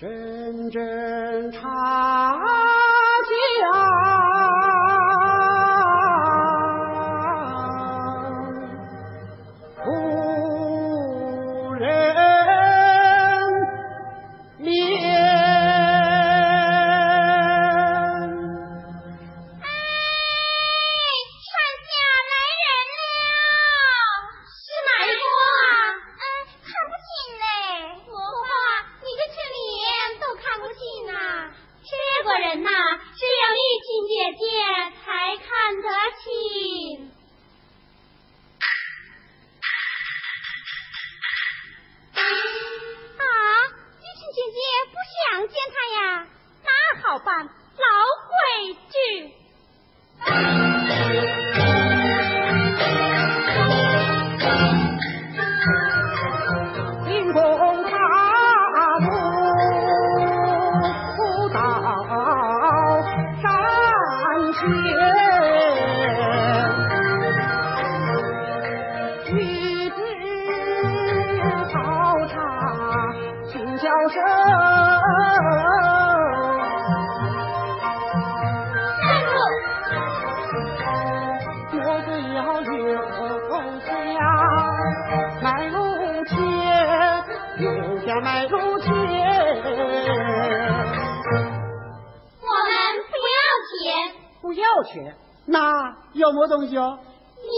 阵阵蝉买卖如钱。我们不要钱，不要钱，那要么东西哦？你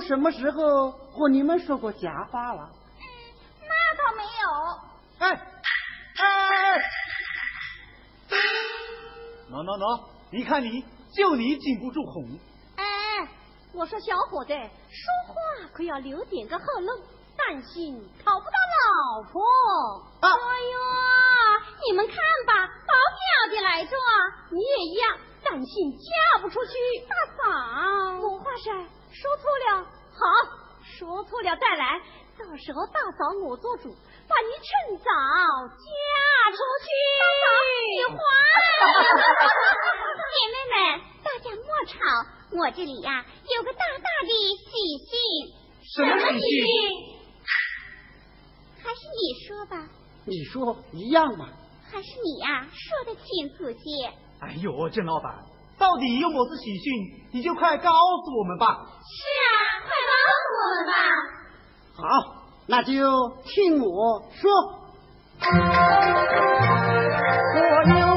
什么时候和你们说过假话了？那倒没有。哎哎喏喏喏，你看你，就你禁不住哄。哎，我说小伙子，说话可要留点个后路，担心讨不到老婆。哎呦，你们看吧，保镖的来着，你也一样，担心嫁不出去。大嫂，没话事，说错了。好，说错了再来。到时候大嫂我做主，把你趁早嫁出去。大嫂，你还。姐妹们，大家莫吵，我这里呀有个大大的喜讯。什么喜讯？还是你说吧。你说一样嘛。还是你呀，说的清楚些。哎呦，郑老板，到底有么子喜讯？你就快告诉我们吧。是啊。快告诉我们吧，好，那就听我说。我有。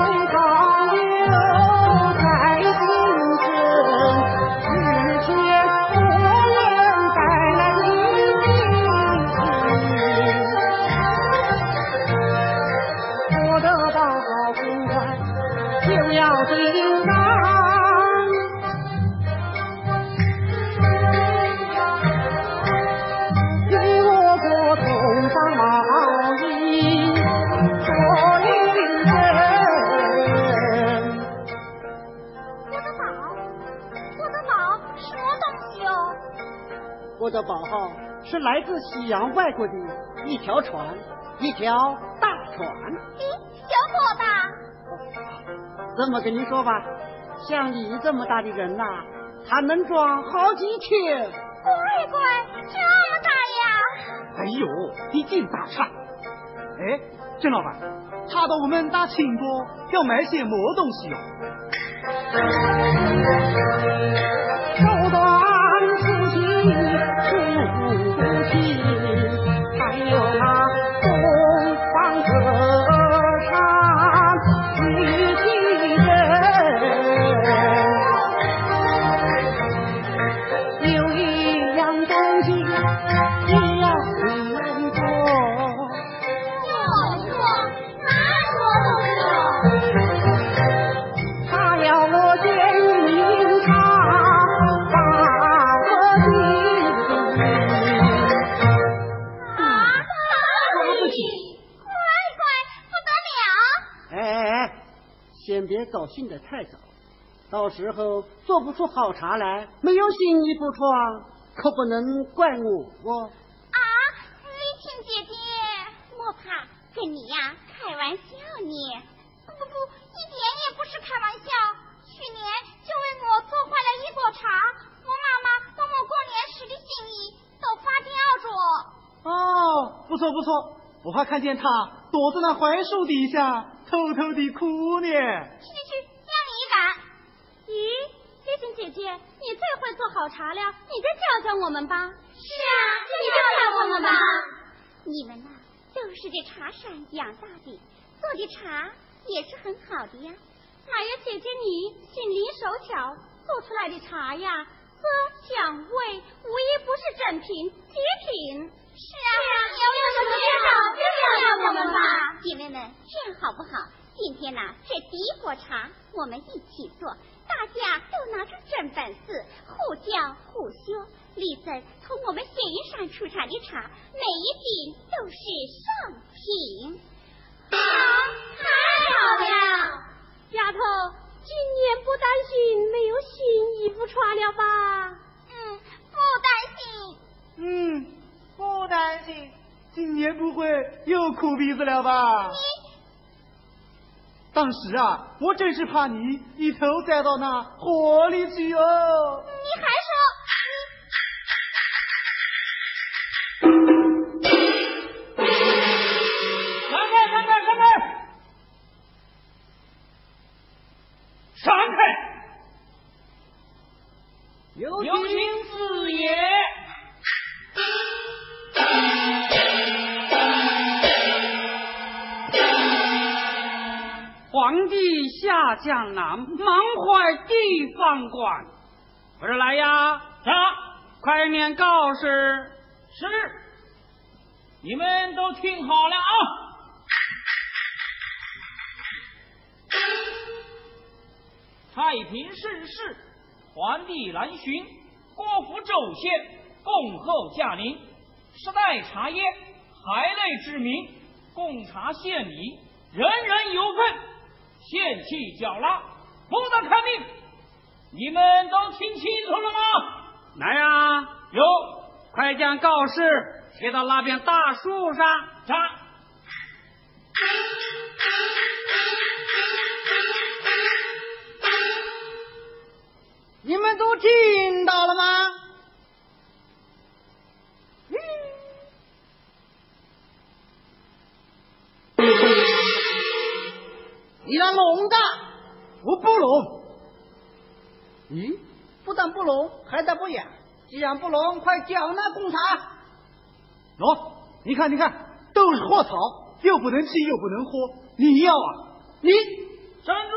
的宝号是来自西洋外国的一条船，一条大船。咦小伙子，这么跟你说吧，像你这么大的人呐，它能装好几千。乖乖，这么大呀！哎呦，你净打岔！哎，郑老板，他到我们打青果要买些么东西哟？手 先别高兴的太早，到时候做不出好茶来，没有新衣服穿，可不能怪我。哦啊，丽琴姐姐，莫怕，跟你呀开玩笑呢。不不不，一点也不是开玩笑。去年就为我做坏了一锅茶，我妈妈把我过年时的心意都发掉着。哦，不错不错，我还看见他躲在那槐树底下偷偷的哭呢。去去去，让你一把。咦，丽萍姐姐，你最会做好茶了，你再教教我们吧。是啊，你教教我们吧。你们呐，都是这茶山养大的，做的茶也是很好的呀。哪有姐姐你心灵手巧，做出来的茶呀，喝香味无一不是正品极品。是啊，有有什么介绍就教教我们吧。姐妹们，这样好不好？今天呢，这第一锅茶我们一起做，大家都拿出真本事，互教互修。李子从我们仙云山出产的茶，每一斤都是上品。好，太好了。丫头，今年不担心没有新衣服穿了吧？嗯，不担心。嗯，不担心。今年不会又哭鼻子了吧？你当时啊，我真是怕你一头栽到那火里去哦。你还下江南，满怀地方官。不是来呀？啊，快念告示。是。你们都听好了啊！太平盛世，皇帝南巡，郭府州县，恭候驾临。时代茶叶，海内之名，贡茶献礼，人人有份。献气脚拉，不得看命。你们都听清楚了吗？来呀！有，快将告示贴到那边大树上。查。你们都听到了吗？你那聋的，我不聋。咦，不但不聋，还在不哑。既然不聋，快缴纳贡茶。喏、你看，你看，都是货草，又不能吃，又不能喝。你要啊？你站住！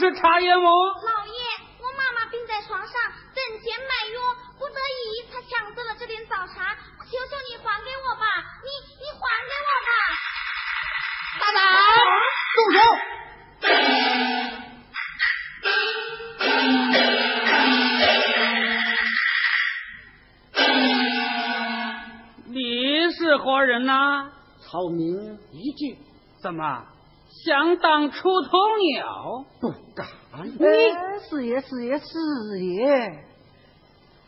是茶叶吗？老爷，我妈妈病在床上，等钱买药，不得已才抢走了这点早茶，求求你还给我吧，你你还给我吧。大胆，动手！你是何人呐、草民一句怎么想当出头鸟？你四爷四爷四爷，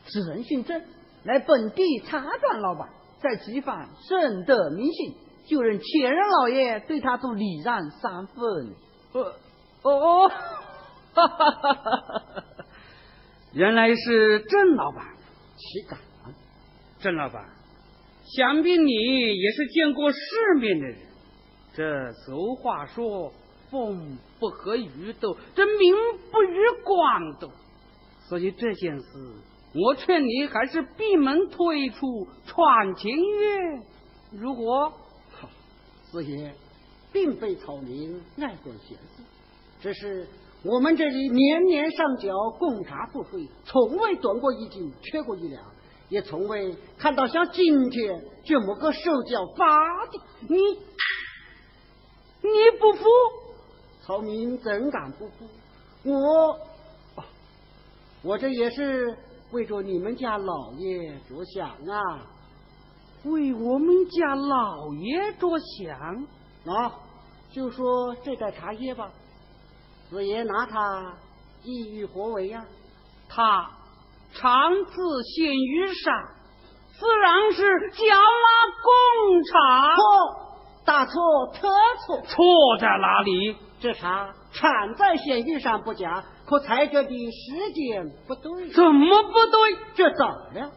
此人姓郑，乃本地茶庄老板，在集坊深得民心，就任前任老爷对他都礼让三分。哦，哦，哈哈哈哈哈！原来是郑老板，岂敢？郑老板，想必你也是见过世面的人。这俗话说“风不合于斗”，这名不与官斗，所以这件事，我劝你还是闭门退出，传情月，如果？四爷，并非草民爱管闲事，只是我们这里年年上缴贡茶赋税，从未短过一斤，缺过一两，也从未看到像今天这么个手脚法的。你你不服？草民怎敢不服？我，哦我这也是为着你们家老爷着想啊！为我们家老爷着想。啊，就说这袋茶叶吧，四爷拿它意欲何为呀、他常自献于上，自然是缴纳贡茶。错，大错特错。错在哪里？这茶产在县域上不假，可采摘的时间不对。怎么不对？这早了。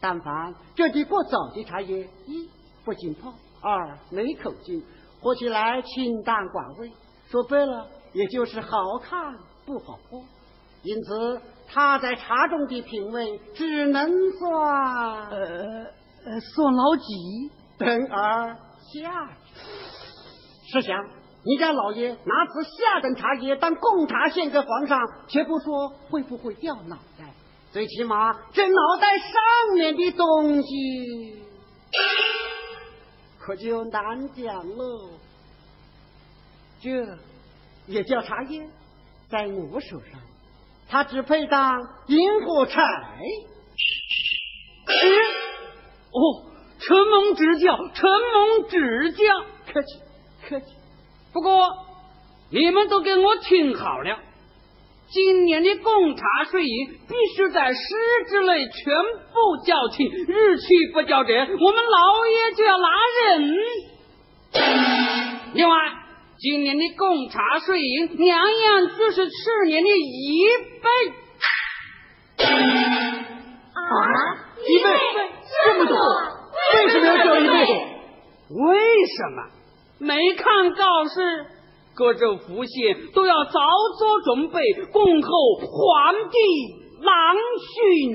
但凡这地过早的茶叶，一不浸泡，二没口径，喝起来清淡寡味。说白了，也就是好看不好喝。因此，他在茶中的品味只能算呃呃算老几，等而下。试想，你家老爷拿此下等茶叶当贡茶献给皇上，且不说会不会掉脑袋，最起码这脑袋上面的东西可就难讲喽。这也叫茶叶，在我手上，它只配当引火柴。哦，承蒙指教，承蒙指教，客气客气。不过你们都给我听好了，今年的贡茶税银必须在十之内全部交清，日期不交者，我们老爷就要拉人。另外，今年的贡茶税银两样只是去年的一倍。啊，一倍这么多，为什么要交一倍？为什么？没看告示，各州府县都要早做准备，恭候皇帝郎巡。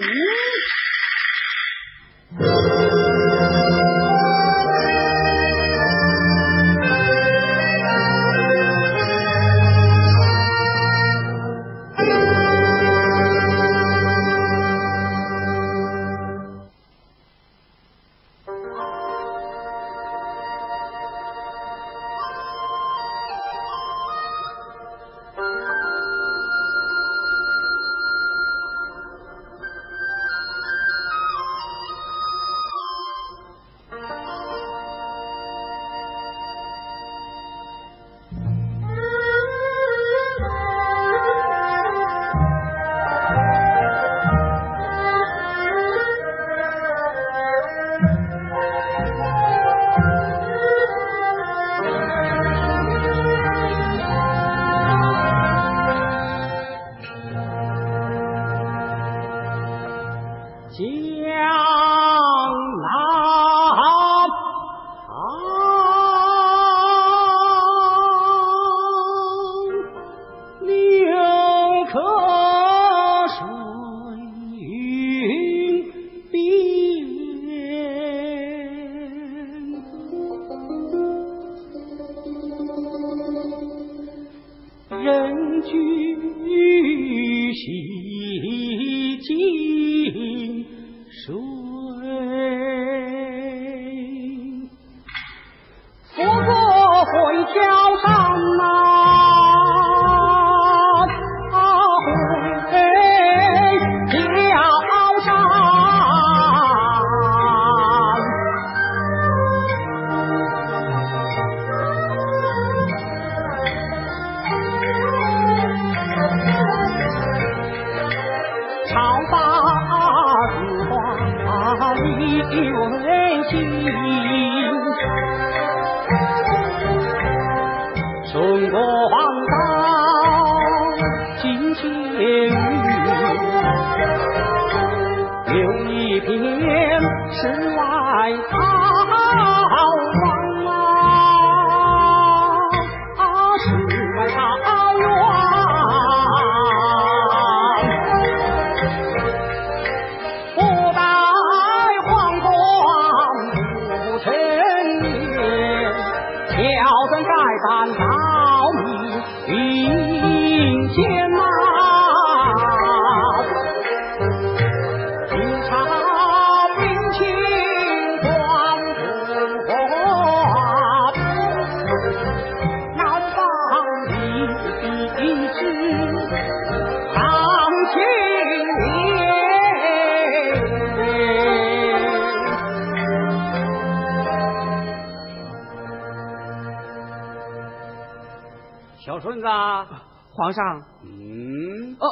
小顺子，皇上，嗯，哦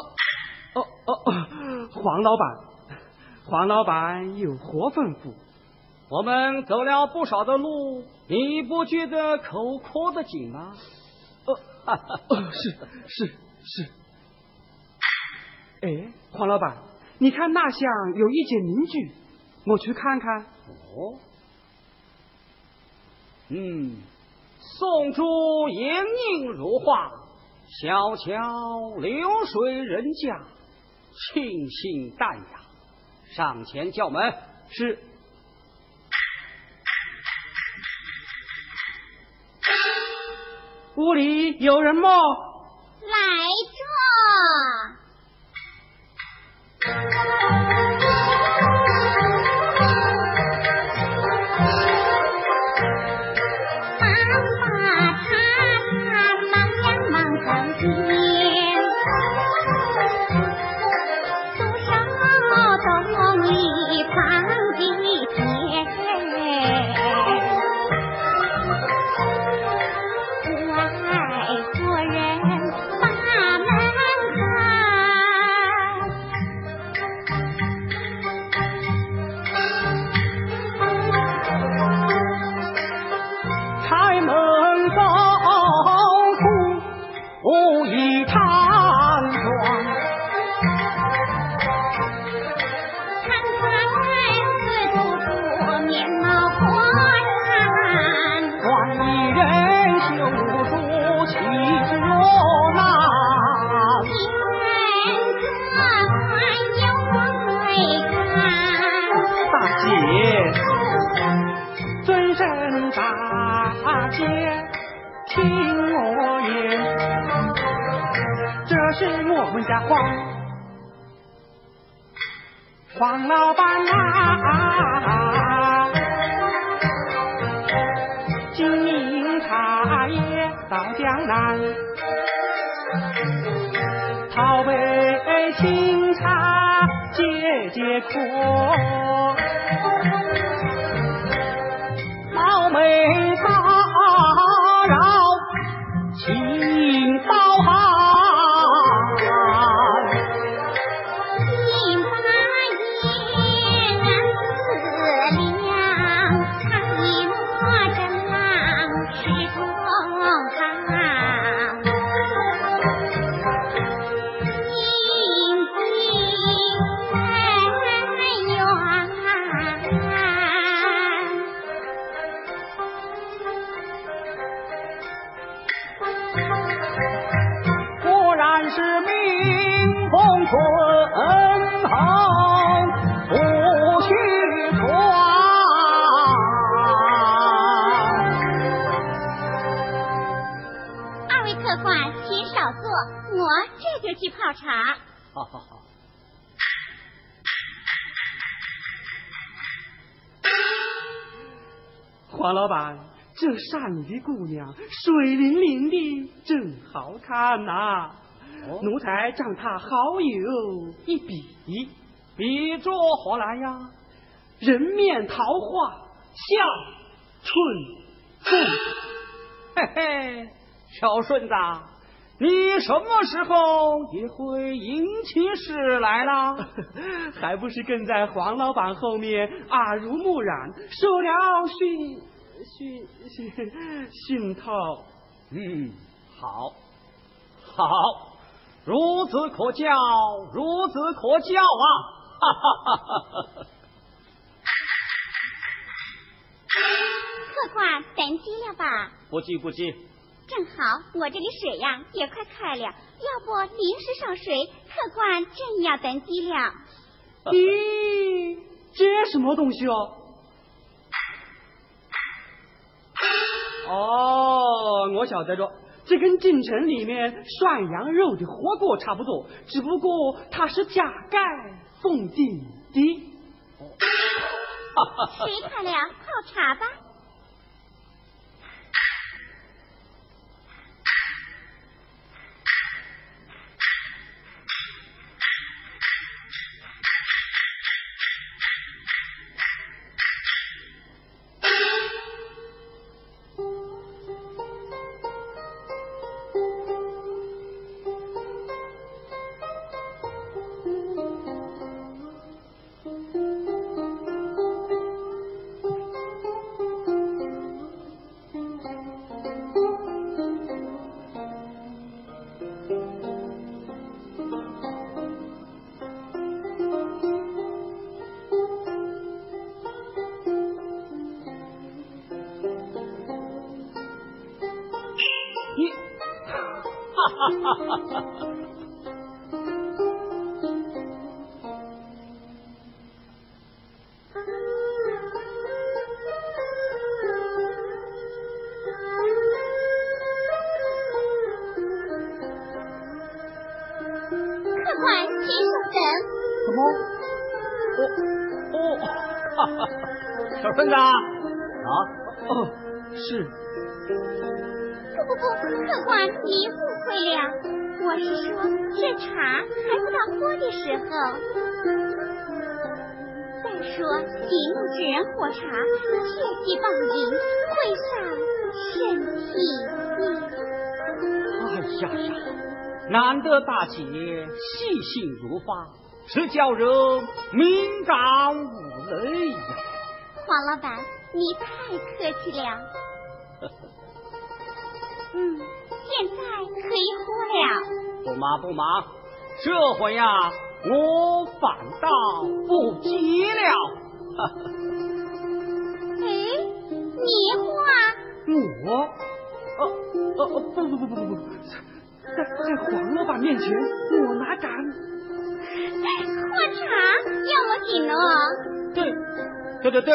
哦哦哦，黄老板，黄老板有何吩咐？我们走了不少的路，你不觉得口渴的紧吗？哦，是是是。哎，黄老板，你看那厢有一间民居，我去看看。哦，嗯，宋珠盈盈如画，小桥流水人家，清新淡雅。上前叫门，是。屋里有人吗？来坐。黄老板啊，经营茶叶到江南，讨杯清茶解解渴，去泡茶。好好好。黄老板，这山里的姑娘水灵灵的，真好看呐！奴才将她好友一比，比作何来呀？人面桃花笑春风。嘿嘿，小顺子。你什么时候也会引起事来了？还不是跟在黄老板后面耳濡目染，受了熏熏熏熏陶。嗯，好，好，孺子可教，孺子可教啊！哈哈哈哈哈！客官登机了吧？不急不急。正好我这里水呀也快开了，要不临时上水，客官正要登机了。咦，这什么东西哦？哦，我晓得着，这跟京城里面涮羊肉的火锅差不多，只不过它是加盖封顶的。水开了，泡茶吧。大姐细心如发，是叫人明感无泪呀。黄老板，你太客气了。嗯，现在可以喝了。不忙不忙，这回呀，我反倒不急了。哎，你画？我？哦哦哦，不不不不不不。在在黄老板面前，我哪敢？喝茶要我请呢？对，对对对，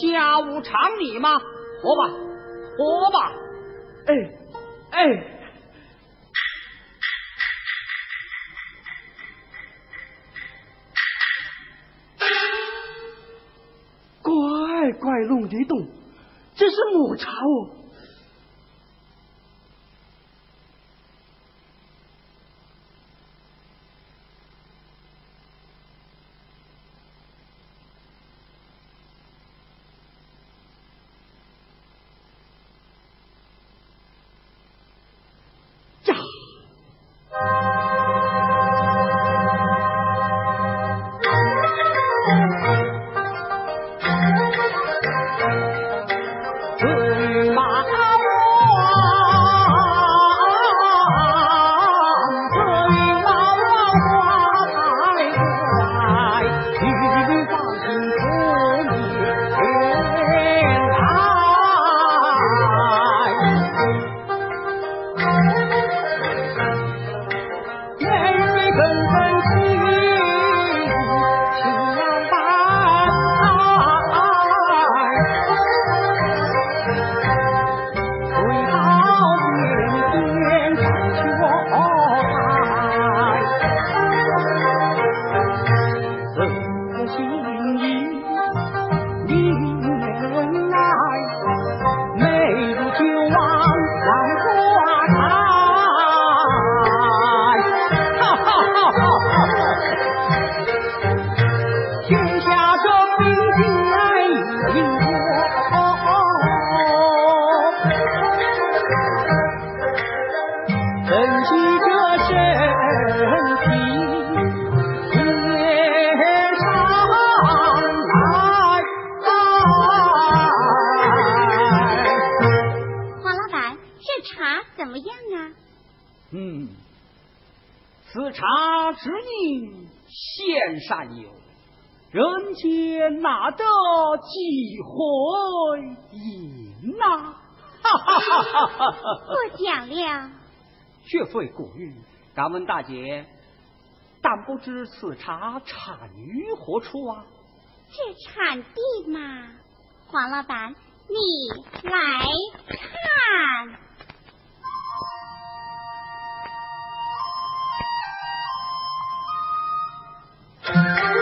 家务常理嘛，活吧，活吧。哎哎，怪怪弄的动，这是抹茶哦。问大姐但不知此茶产于何处啊？这产地嘛黄老板你来看。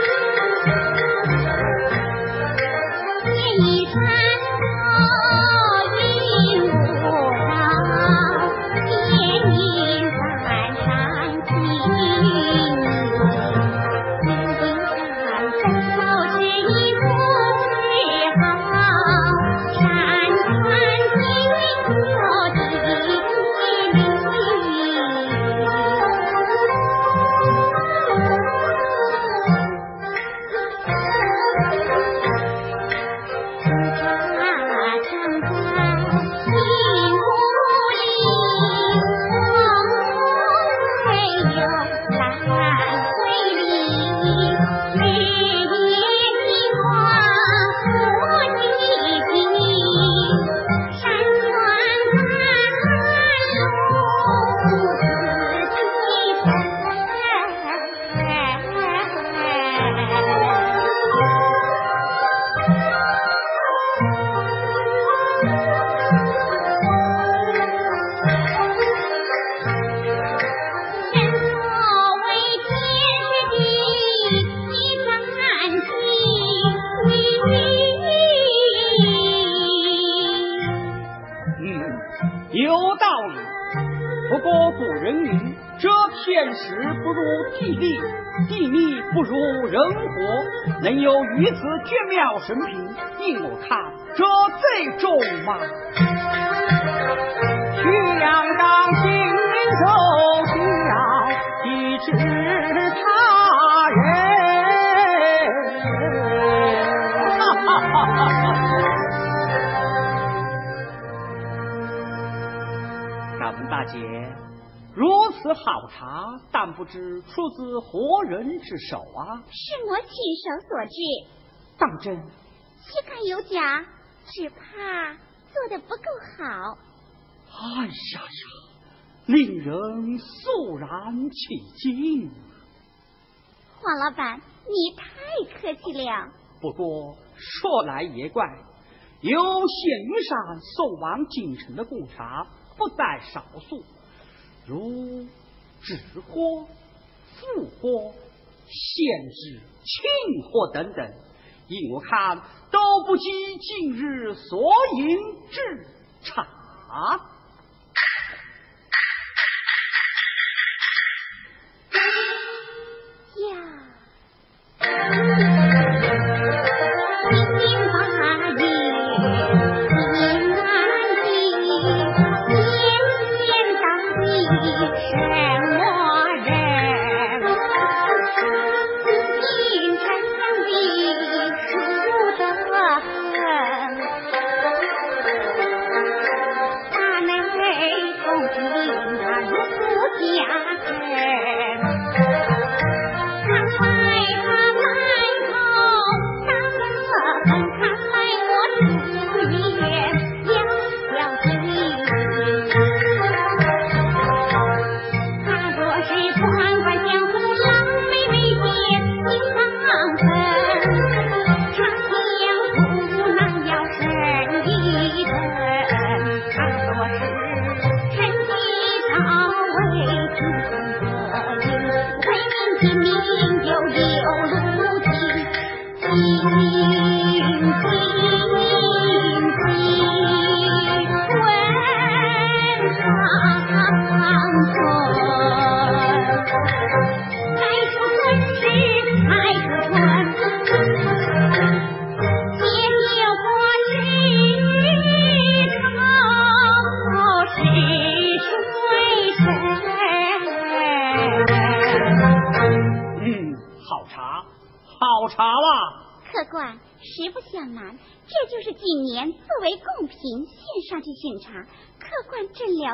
大姐，如此好茶，但不知出自何人之手啊？是我亲手所制。当真？岂敢有假？只怕做的不够好。哎呀呀，令人肃然起敬。黄老板，你太客气了。不过说来也怪，由县云山送往京城的贡茶。不在少数，如纸货、富货、限制、庆货等等，依我看都不及近日所引之茶。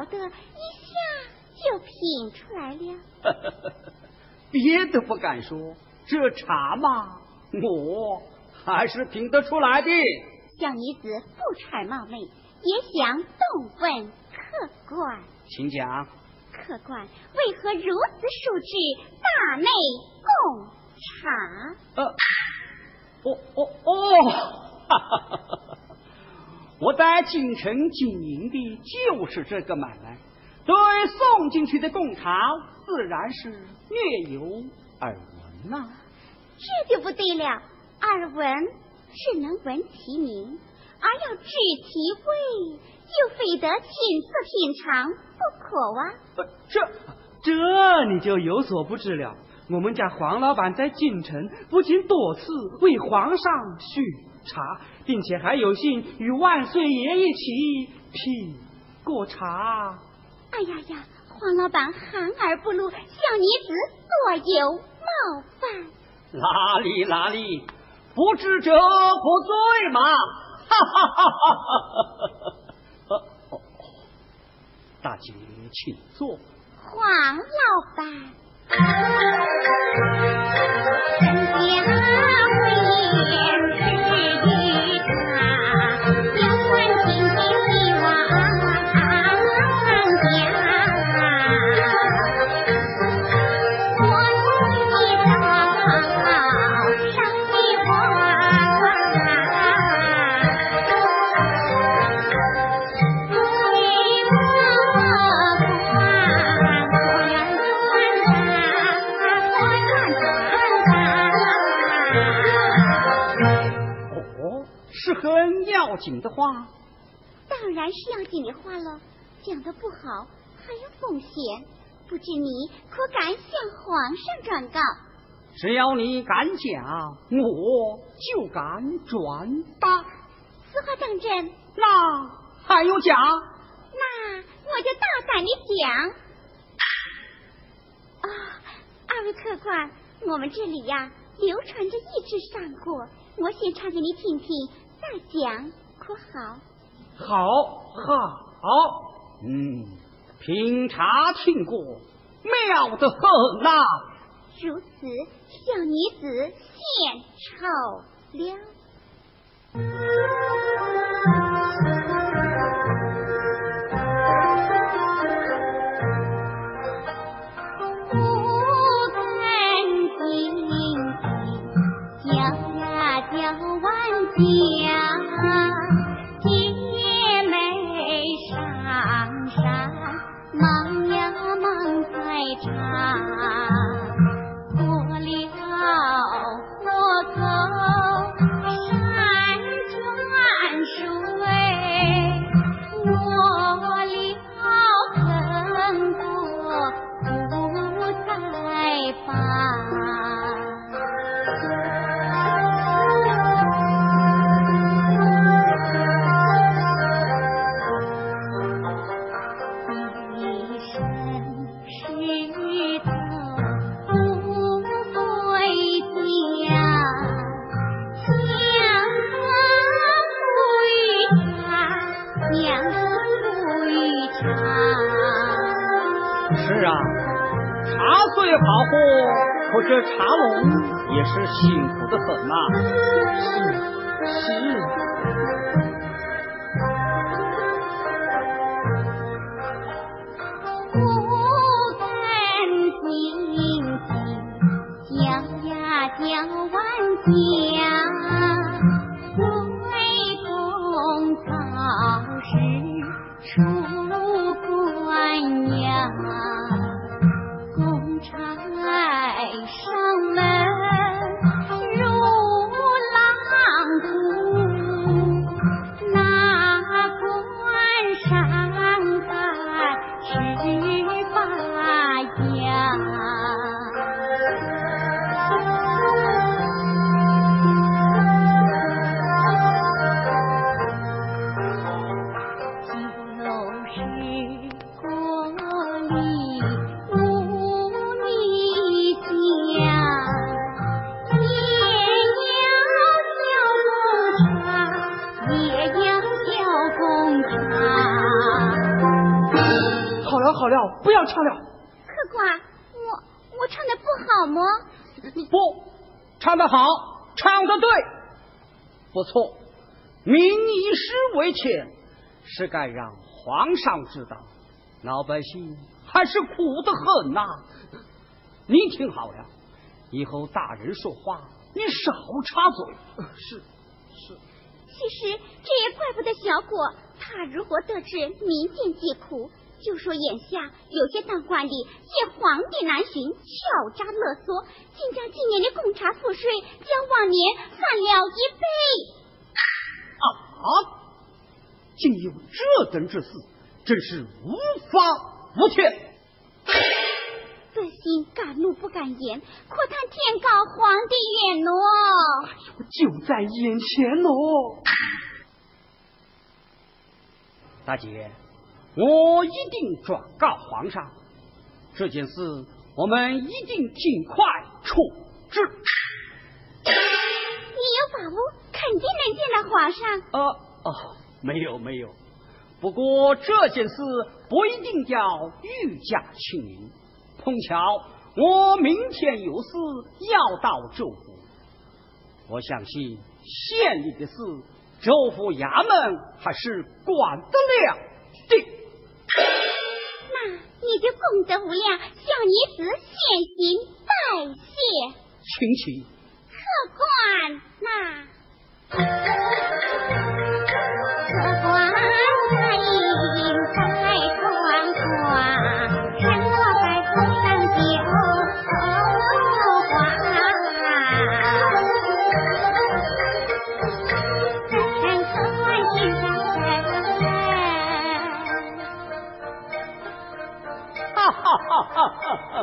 得，一下就品出来了。别的不敢说，这茶嘛，我还是品得出来的。小女子不揣冒昧，也想动问客官，请讲。客官为何如此熟知大内贡茶？呃，哦哦哦，哈哈哈哈。我在京城经营的就是这个买卖，对送进去的贡茶自然是略有耳闻呐。这就不对了，耳闻是能闻其名，而要知其味，就非得亲自品尝不可啊。这这你就有所不知了。我们家黄老板在京城不仅多次为皇上许茶。并且还有幸与万岁爷一起品过茶。哎呀呀，黄老板含而不露，小女子多有冒犯。哪里哪里，不知者不罪嘛！哈哈哈哈哈哈！大姐，请坐。黄老板，人家会言。很要紧的话，当然是要紧的话了。讲的不好，还有风险，不知你可敢向皇上转告？只要你敢讲，我就敢转达。此话当真？那还有假？那我就大胆的讲。啊，二位客官，我们这里呀流传着一支上货，我先唱给你听听，再讲，可好？好，好，嗯，品茶庆过，妙得很呐。如此，小女子献丑了。茶农也是辛苦的很呐、是该让皇上知道，老百姓还是苦得很呐、你听好了，以后大人说话，你少插嘴。是是，其实这也怪不得小果，他如果得知民间疾苦，就说眼下有些当官的见皇帝难寻，敲诈勒索，竟将今年的贡茶赋税将往年翻了一倍。啊！竟有这等之事，真是无法无天。德心敢怒不敢言，可叹天高皇帝远咯。就在眼前喽。大姐，我一定转告皇上，这件事我们一定尽快处置。你有把握，肯定能见到皇上。呃哦，没有没有，不过这件事不一定要御驾亲临。碰巧我明天有事要到州府，我相信县里的事，州府衙门还是管得了的。那你就功德无量，小女子现行拜谢。请请。客官呐，山那影在窗框，山那上花。哈哈哈哈。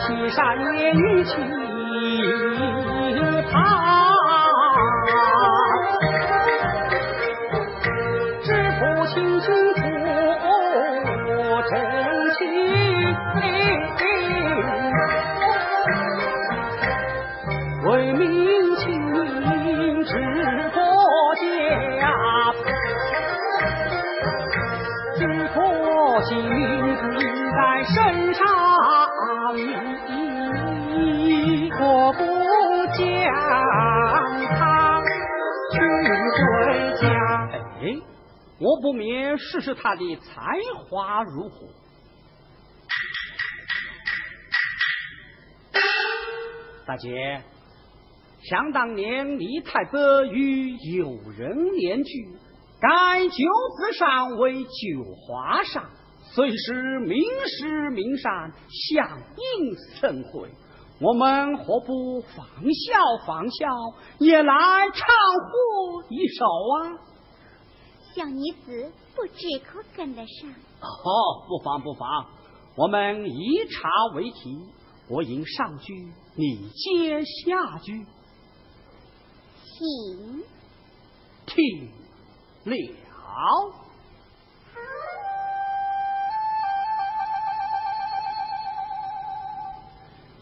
起山也起。试试他的才华如何。大姐，想当年李太白与友人联句，该九子上为九华上，虽是名师名山，响应甚会。我们何不放笑仿笑，也来唱和一首啊？小女子不知可跟得上。哦，不妨不妨，我们以茶为题，我吟上句，你接下句。请听了。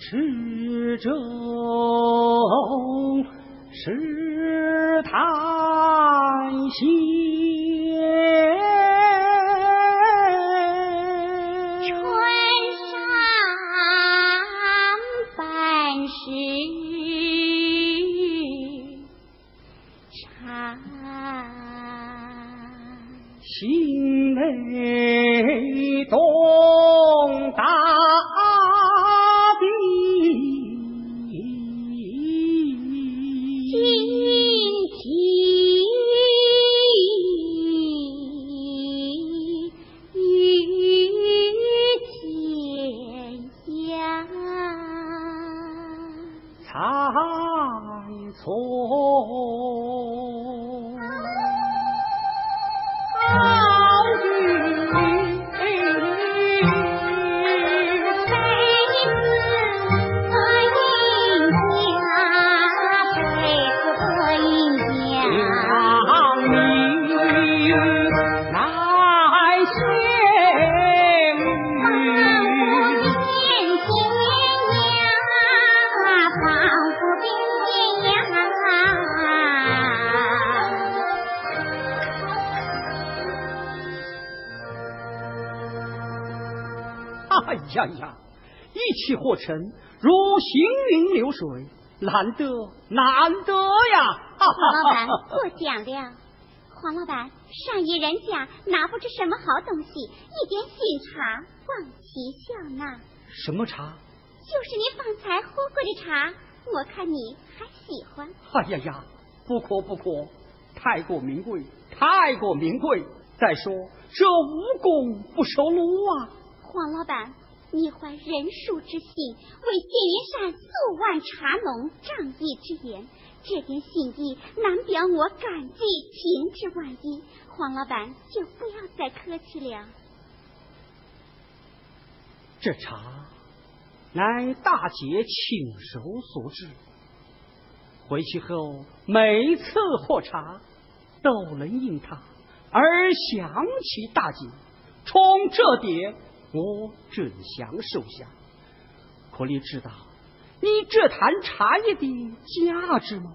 池中 试探仙。呀气呵成，如行云流水，难得难得呀！黄老板过奖了，黄老板，上一人家拿不出什么好东西，一点新茶，望其笑纳。什么茶？就是你方才喝过的茶，我看你还喜欢。哎呀呀，不可不可，太过名贵，太过名贵。再说这无功不受禄啊！黄老板。你怀仁恕之心，为建云山数万茶农仗义之言，这点心意难表我感激情之万一。黄老板就不要再客气了。这茶乃大姐亲手所制，回去后每次喝茶都能应他而想起大姐，从这点。我真想收下，可你知道你这坛茶叶的价值吗？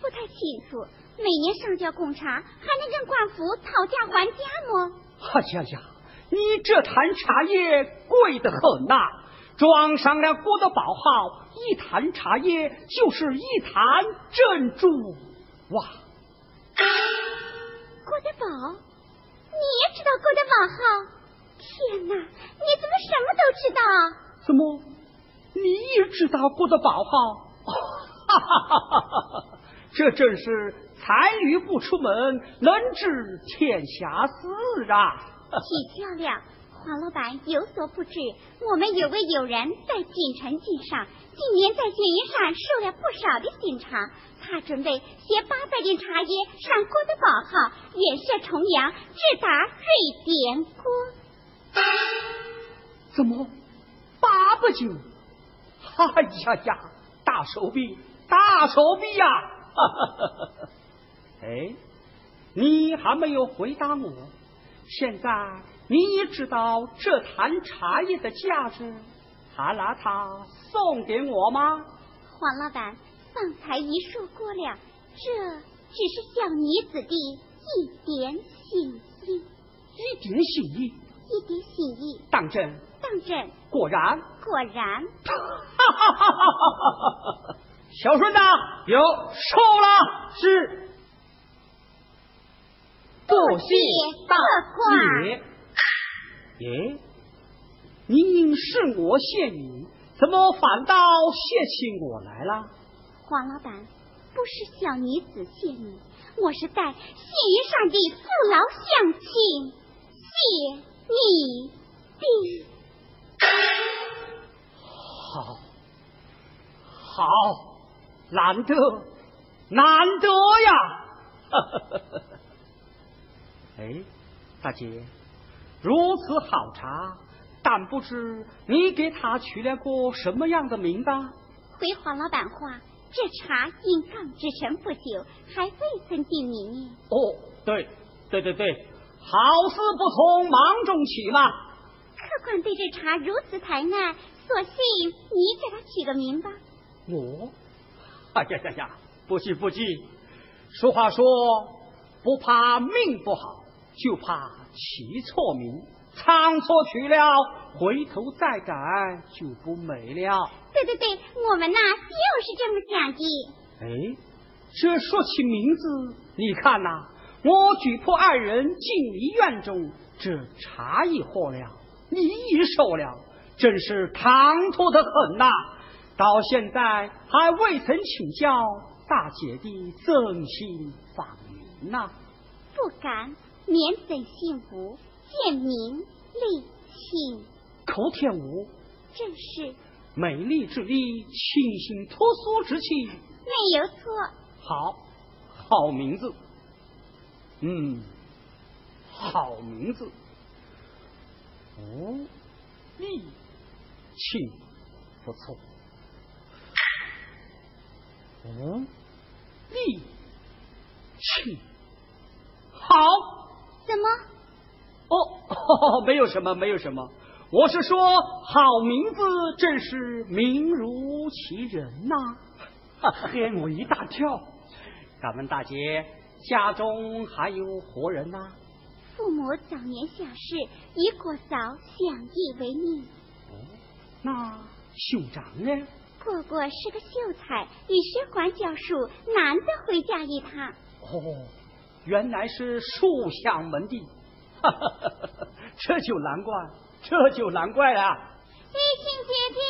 不太清楚。每年上交贡茶，还能跟官府讨价还价吗？哎呀呀，你这坛茶叶贵得很呐！装上了郭德宝号，一坛茶叶就是一坛珍珠哇！郭德宝，你也知道郭德宝号？天哪！你怎么什么都知道？怎么，你也知道郭德宝号？哈哈哈哈哈！这正是才女不出门，能知天下事啊！极漂亮，黄老板有所不知，我们有位友人在锦城境上，今年在建云山收了不少的新茶，他准备携八百斤茶叶上郭德宝号，远涉重洋，直达瑞典国。怎么，八不九？哎呀呀，大手笔，大手笔呀！哎，你还没有回答我。现在你也知道这坛茶叶的价值，还拿它送给我吗？黄老板，方才一说过了，这只是小女子的一点心意，一点心意，一点心意，当真？当真？果然？果然？哈哈哈哈哈！小顺呐，有收了，是。多谢大官。耶，您是我谢你。怎么反倒谢起我来了？黄老板，不是小女子谢你，我是代谢云上的父老乡亲谢你的。好，好，难得，难得呀！哎，大姐，如此好茶。但不知你给他取了个什么样的名吧？回黄老板话，这茶因刚制成不久，还未曾定名。哦，对，对对对，好事不从忙中起嘛。客官对这茶如此抬爱，索性你给他取个名吧。我？哎呀呀呀，不急不急。俗话说，不怕命不好，就怕起错名。唱错曲了，回头再改就不美了。对对对，我们呐就是这么讲的。哎，这说起名字，你看呐，我举破二人进离院中，这茶已喝了，你一受了，真是唐突的很呐。到现在还未曾请教大姐的真心法名呐。不敢，免怎幸福。见名立姓，口天吴，正是美丽之丽，清新脱俗之气，没有错。好，好名字，嗯，好名字。哦，丽庆不错。哦，丽庆好。怎么？哦，没有什么，没有什么。我是说，好名字真是名如其人呐，吓我一大跳。敢问大姐，家中还有活人呐？父母早年下世，以过嫂相依为命。哦，那兄长呢？哥哥是个秀才，与学馆教书，难得回家一趟。哦，原来是书香门第。哈哈哈！哈这就难怪，这就难怪了。丽青姐姐，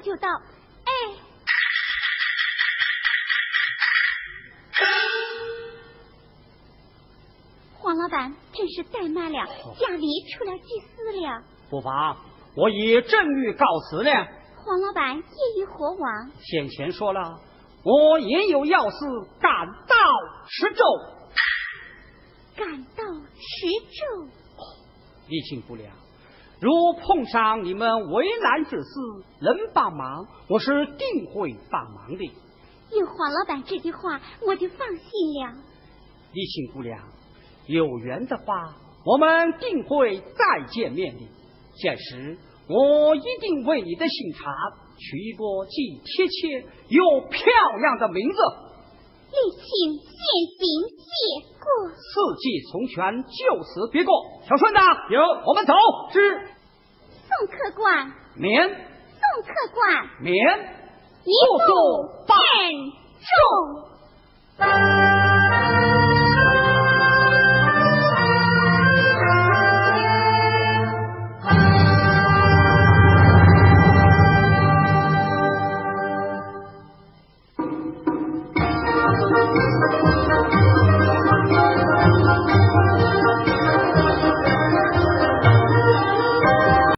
后就到。哎。黄老板真是怠慢了，家里出了祭司了。不妨，我以正欲告辞了。黄老板业已火往。先前说了，我也有要事赶到十州。赶到十州。李庆姑娘，如碰上你们为难之事，能帮忙，我是定会帮忙的。有黄老板这句话，我就放心了。李庆姑娘。有缘的话，我们定会再见面的。届时，我一定为你的姓茶取一个既贴切又漂亮的名字。李庆现行谢过，四季从权，就此别过。小顺子，有，我们走。是。宋客官，免。宋客官，免。一步见重。